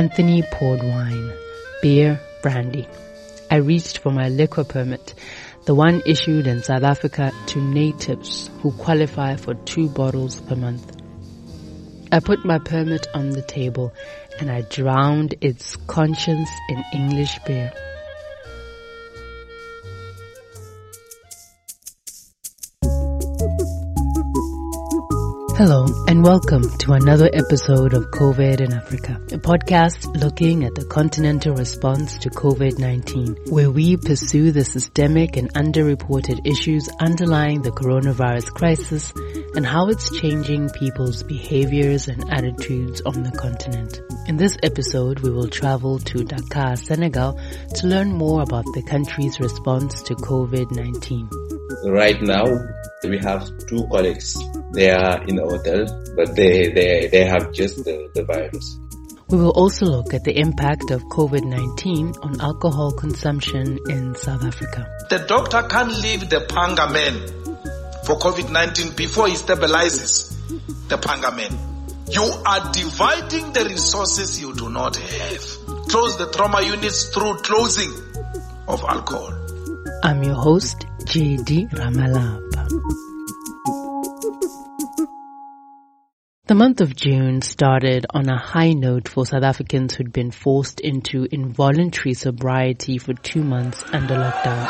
Anthony poured wine, beer, brandy. I reached for my liquor permit, the one issued in South Africa to natives who qualify for two bottles per month. I put my permit on the table and I drowned its conscience in English beer. Hello and welcome to another episode of COVID in Africa, a podcast looking at the continental response to COVID-19, where we pursue the systemic and underreported issues underlying the coronavirus crisis and how it's changing people's behaviors and attitudes on the continent. In this episode, we will travel to Dakar, Senegal to learn more about the country's response to COVID-19. Right now, we have two colleagues they are in a hotel, but they, they, they have just the, the virus. We will also look at the impact of COVID-19 on alcohol consumption in South Africa. The doctor can't leave the panga man for COVID-19 before he stabilizes the panga man. You are dividing the resources you do not have. Close the trauma units through closing of alcohol. I'm your host, JD Ramalapa. The month of June started on a high note for South Africans who'd been forced into involuntary sobriety for two months under lockdown.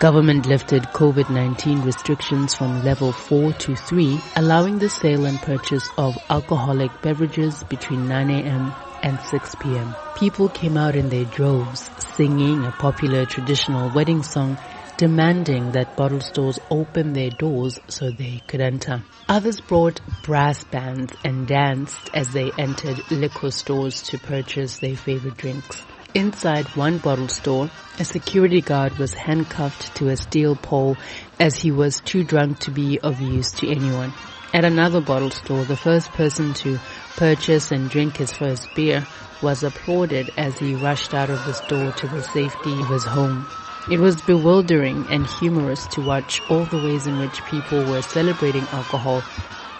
Government lifted COVID-19 restrictions from level 4 to 3, allowing the sale and purchase of alcoholic beverages between 9 a.m. and 6 p.m. People came out in their droves, singing a popular traditional wedding song demanding that bottle stores open their doors so they could enter. Others brought brass bands and danced as they entered liquor stores to purchase their favorite drinks. Inside one bottle store, a security guard was handcuffed to a steel pole as he was too drunk to be of use to anyone. At another bottle store, the first person to purchase and drink his first beer was applauded as he rushed out of the store to the safety of his home. It was bewildering and humorous to watch all the ways in which people were celebrating alcohol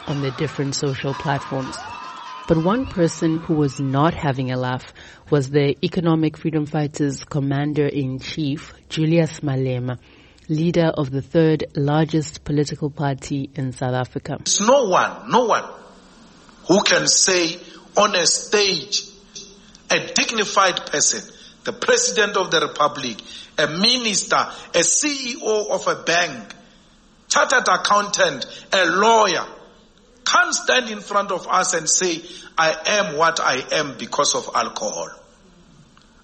on their different social platforms. But one person who was not having a laugh was the Economic Freedom Fighters Commander-in-Chief, Julius Malema, leader of the third largest political party in South Africa. There's no one, no one who can say on a stage, a dignified person, the President of the Republic, a minister, a CEO of a bank, chartered accountant, a lawyer, can't stand in front of us and say, I am what I am because of alcohol.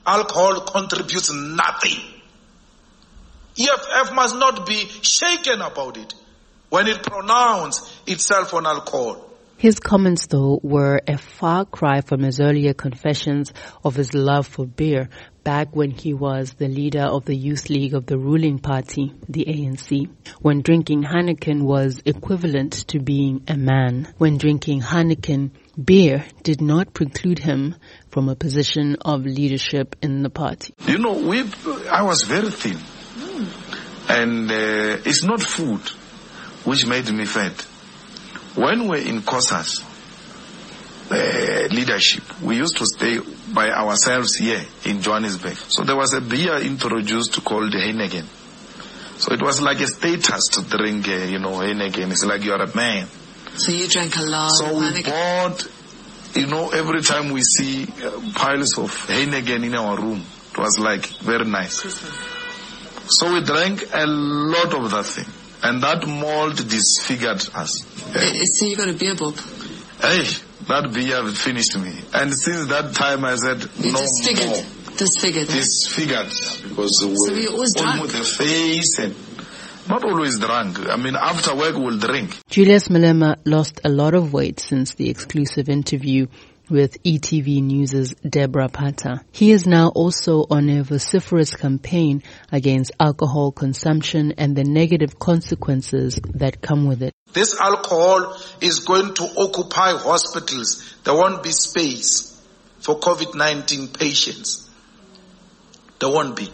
Alcohol contributes nothing. EFF must not be shaken about it when it pronounces itself on alcohol. His comments, though, were a far cry from his earlier confessions of his love for beer back when he was the leader of the Youth League of the ruling party, the ANC. When drinking Heineken was equivalent to being a man. When drinking Heineken, beer did not preclude him from a position of leadership in the party. You know, we, I was very thin. And uh, it's not food which made me fat when we're in COSAS uh, leadership, we used to stay by ourselves here in Johannesburg. So there was a beer introduced called Heineken. So it was like a status to drink, uh, you know, Heineken. It's like you're a man. So you drank a lot. So we bought, you know, every time we see uh, piles of Heineken in our room, it was like very nice. So we drank a lot of that thing. And that mold disfigured us. So you got a beer bob? Hey, that beer finished me. And since that time I said, you no disfigured. more. Disfigured. Disfigured. Because so we always drunk? with the face and not always drunk. I mean, after work we'll drink. Julius Malema lost a lot of weight since the exclusive interview with ETV News' Debora Patta. He is now also on a vociferous campaign against alcohol consumption and the negative consequences that come with it. This alcohol is going to occupy hospitals. There won't be space for COVID-19 patients. There won't be.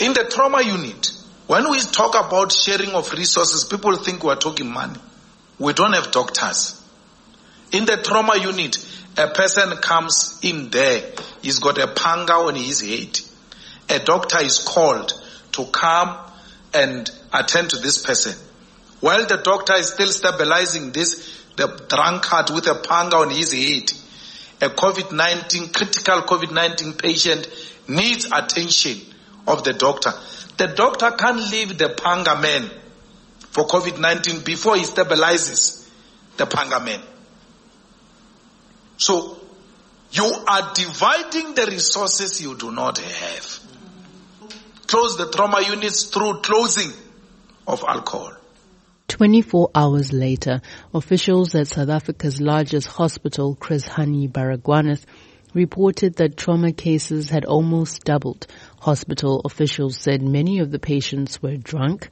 In the trauma unit, when we talk about sharing of resources, people think we're talking money. We don't have doctors. In the trauma unit, a person comes in there, he's got a panga on his head. A doctor is called to come and attend to this person. While the doctor is still stabilizing this, the drunkard with a panga on his head, a COVID-19, critical COVID-19 patient needs attention of the doctor. The doctor can't leave the panga man for COVID-19 before he stabilizes the panga man. So you are dividing the resources you do not have. Close the trauma units through closing of alcohol. 24 hours later, officials at South Africa's largest hospital, Chris Hani Baragwanath, reported that trauma cases had almost doubled. Hospital officials said many of the patients were drunk,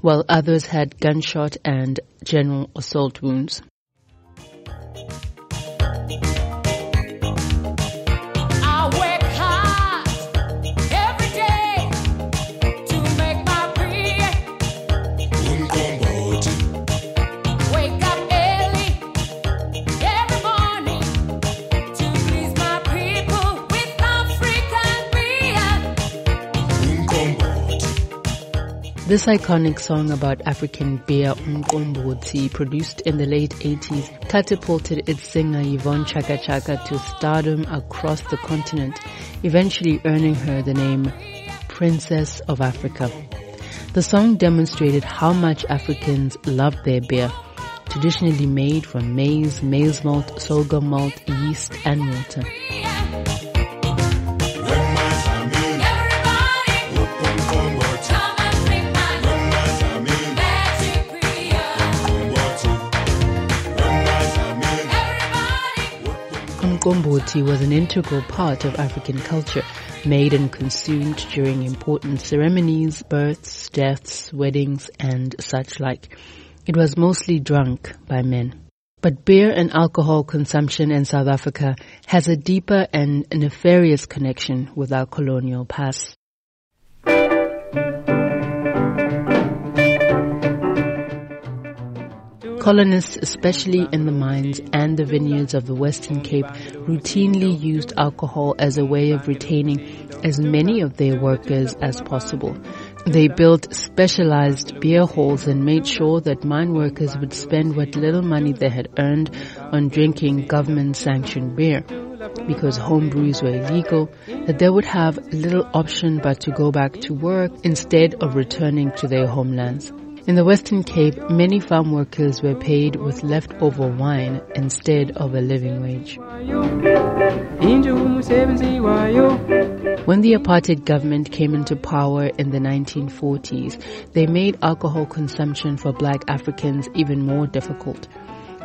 while others had gunshot and general assault wounds. This iconic song about African beer Umqombothi, produced in the late 80s, catapulted its singer Yvonne Chaka Chaka to stardom across the continent, eventually earning her the name Princess of Africa. The song demonstrated how much Africans love their beer, traditionally made from maize, maize malt, sorghum malt, yeast, and water. Umqombothi was an integral part of African culture, made and consumed during important ceremonies, births, deaths, weddings, and such like. It was mostly drunk by men. But beer and alcohol consumption in South Africa has a deeper and nefarious connection with our colonial past. Colonists, especially in the mines and the vineyards of the Western Cape, routinely used alcohol as a way of retaining as many of their workers as possible. They built specialized beer halls and made sure that mine workers would spend what little money they had earned on drinking government sanctioned beer. Because home brews were illegal, that they would have little option but to go back to work instead of returning to their homelands. In the Western Cape, many farm workers were paid with leftover wine instead of a living wage. When the apartheid government came into power in the 1940s, they made alcohol consumption for black Africans even more difficult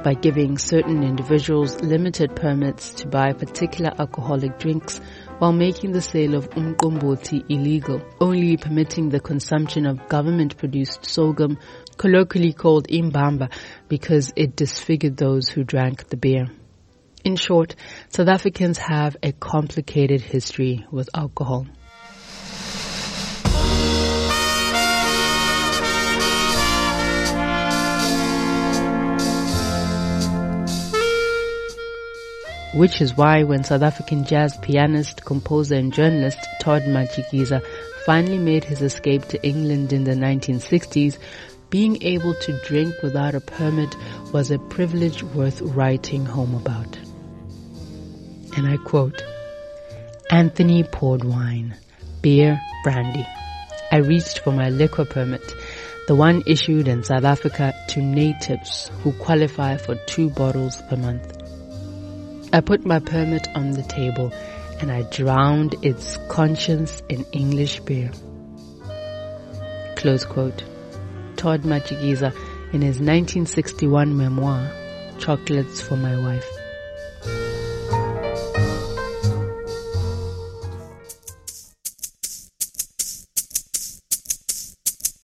by giving certain individuals limited permits to buy particular alcoholic drinks while making the sale of umqombothi illegal, only permitting the consumption of government-produced sorghum, colloquially called imbamba, because it disfigured those who drank the beer. In short, South Africans have a complicated history with alcohol. Which is why when South African jazz pianist, composer and journalist Todd Matshikiza finally made his escape to England in the 1960s, being able to drink without a permit was a privilege worth writing home about. And I quote, Anthony poured wine, beer, brandy. I reached for my liquor permit, the one issued in South Africa to natives who qualify for two bottles per month. I put my permit on the table and I drowned its conscience in English beer. Close quote. Todd Matshikiza in his 1961 memoir, Chocolates for My Wife.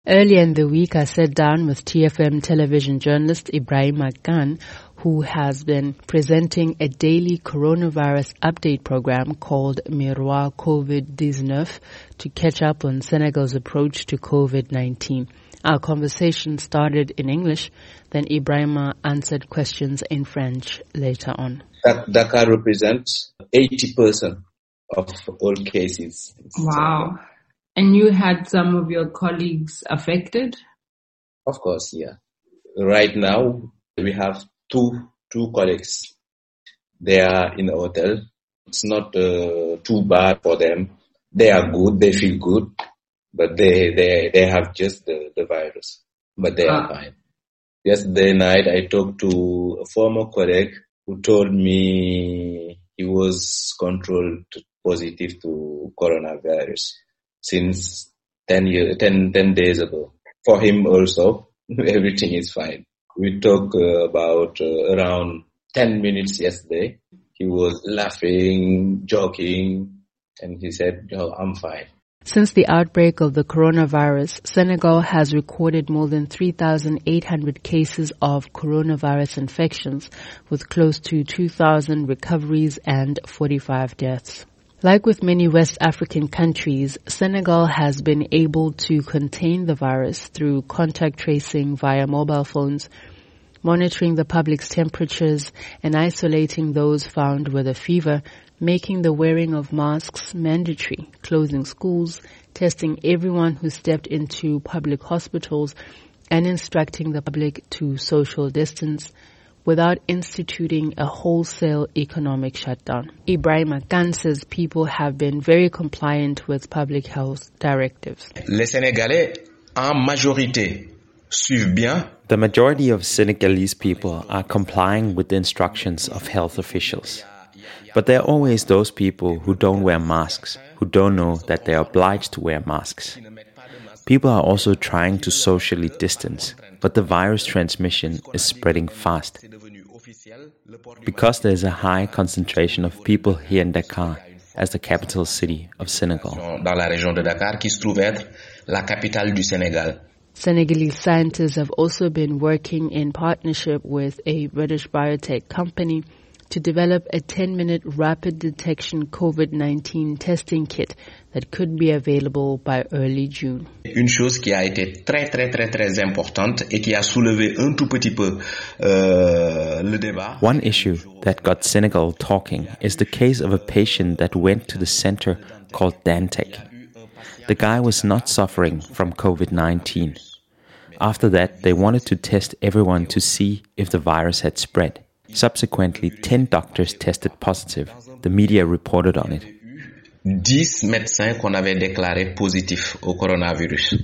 Earlier in the week, I sat down with TFM television journalist Ibrahim Akan, who has been presenting a daily coronavirus update program called Miroir COVID-19 to catch up on Senegal's approach to COVID-19. Our conversation started in English, then Ibrahima answered questions in French later on. Dakar represents 80% of all cases. Wow. And you had some of your colleagues affected? Of course, yeah. Right now, we have two, two colleagues. They are in the hotel. It's not uh, too bad for them. They are good. They feel good but they they they have just the, the virus, but they are ah. fine. Yesterday night, I talked to a former colleague who told me he was controlled positive to coronavirus since 10 years, 10, 10 days ago. For him also, everything is fine. We talked uh, about uh, around 10 minutes yesterday. He was laughing, joking, and he said, oh, I'm fine. Since the outbreak of the coronavirus, Senegal has recorded more than 3,800 cases of coronavirus infections, with close to 2,000 recoveries and 45 deaths. Like with many West African countries, Senegal has been able to contain the virus through contact tracing via mobile phones, monitoring the public's temperatures, and isolating those found with a fever making the wearing of masks mandatory, closing schools, testing everyone who stepped into public hospitals, and instructing the public to social distance without instituting a wholesale economic shutdown. Ibrahim Akan says people have been very compliant with public health directives. Les Sénégalais, en majorité, suivent bien the majority of Senegalese people are complying with the instructions of health officials. But there are always those people who don't wear masks, who don't know that they are obliged to wear masks. People are also trying to socially distance, but the virus transmission is spreading fast. Because there is a high concentration of people here in Dakar, as the capital city of Senegal. Dans la région de Dakar, qui se trouve être la capitale du Sénégal. Senegalese scientists have also been working in partnership with a British biotech company to develop a 10 minute rapid detection COVID-19 testing kit that could be available by early June. Une chose qui a été très très très très importante et qui a soulevé un tout petit peu euh, le débat. One issue that got Senegal talking is the case of a patient that went to the center called Dantec. The guy was not suffering from COVID-19. After that, they wanted to test everyone to see if the virus had spread. Subsequently, 10 doctors tested positive. The media reported on it. 10 médecins qu'on avait déclarés positifs au coronavirus.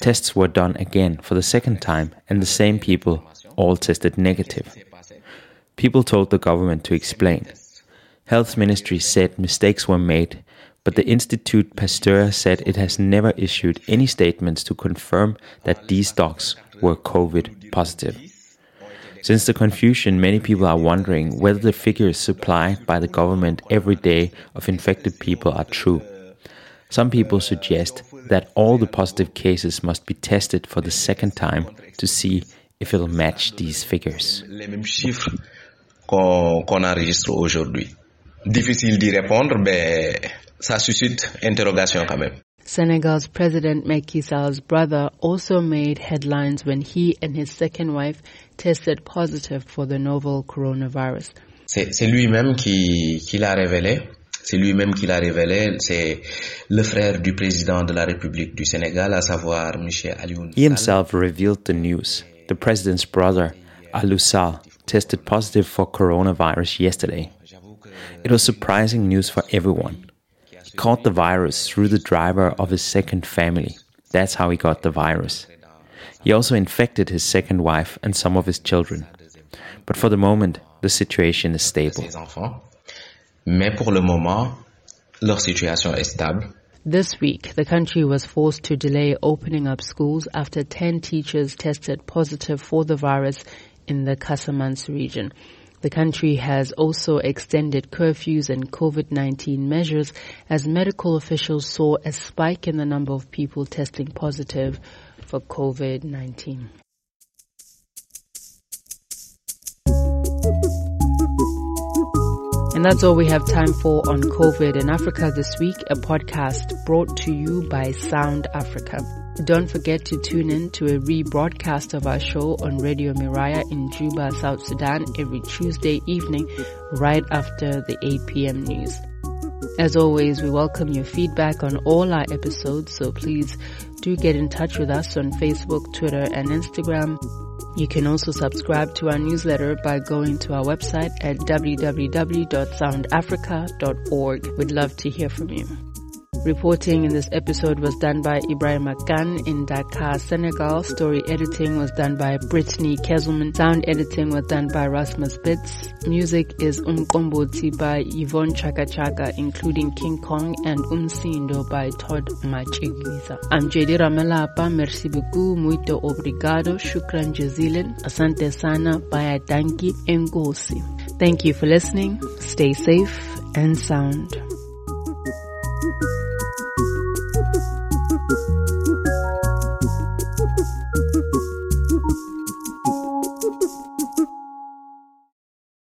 Tests were done again for the second time, and the same people all tested negative. People told the government to explain. Health Ministry said mistakes were made, but the Institut Pasteur said it has never issued any statements to confirm that these dogs were COVID positive. Since the confusion, many people are wondering whether the figures supplied by the government every day of infected people are true. Some people suggest that all the positive cases must be tested for the second time to see if it'll match these figures. Difficile d'y répondre, mais ça suscite interrogation quand même. Senegal's President Macky Sall's brother also made headlines when he and his second wife tested positive for the novel coronavirus. C'est lui-même qui, qui l'a révélé. C'est lui-même qui l'a révélé. C'est le frère du président de la République du Sénégal, à savoir Michel Alioune. He himself revealed the news. The president's brother, Aliou Sall, tested positive for coronavirus yesterday. It was surprising news for everyone caught the virus through the driver of his second family. That's how he got the virus. He also infected his second wife and some of his children. But for the moment, the situation is stable. Mais pour le moment, leur situation est stable. This week, the country was forced to delay opening up schools after 10 teachers tested positive for the virus in the Casamance region. The country has also extended curfews and COVID-19 measures as medical officials saw a spike in the number of people testing positive for COVID-19. And that's all we have time for on COVID in Africa this week, a podcast brought to you by Sound Africa. Don't forget to tune in to a rebroadcast of our show on Radio Miraya in Juba, South Sudan every Tuesday evening right after the 8 p.m. news. As always, we welcome your feedback on all our episodes, so please do get in touch with us on Facebook, Twitter, and Instagram. You can also subscribe to our newsletter by going to our website at www.soundafrica.org. We'd love to hear from you. Reporting in this episode was done by Ibrahim Akan in Dakar, Senegal. Story editing was done by Brittany Keselman. Sound editing was done by Rasmus Bitz. Music is Umqombothi by Yvonne Chaka Chaka, including King Kong and Umsindo by Todd Matshikiza. I'm JD Ramelapa. Merci beaucoup. Muito obrigado. Shukran jazilan. Asante sana. Baya danki. Ngosi. Thank you for listening. Stay safe and sound.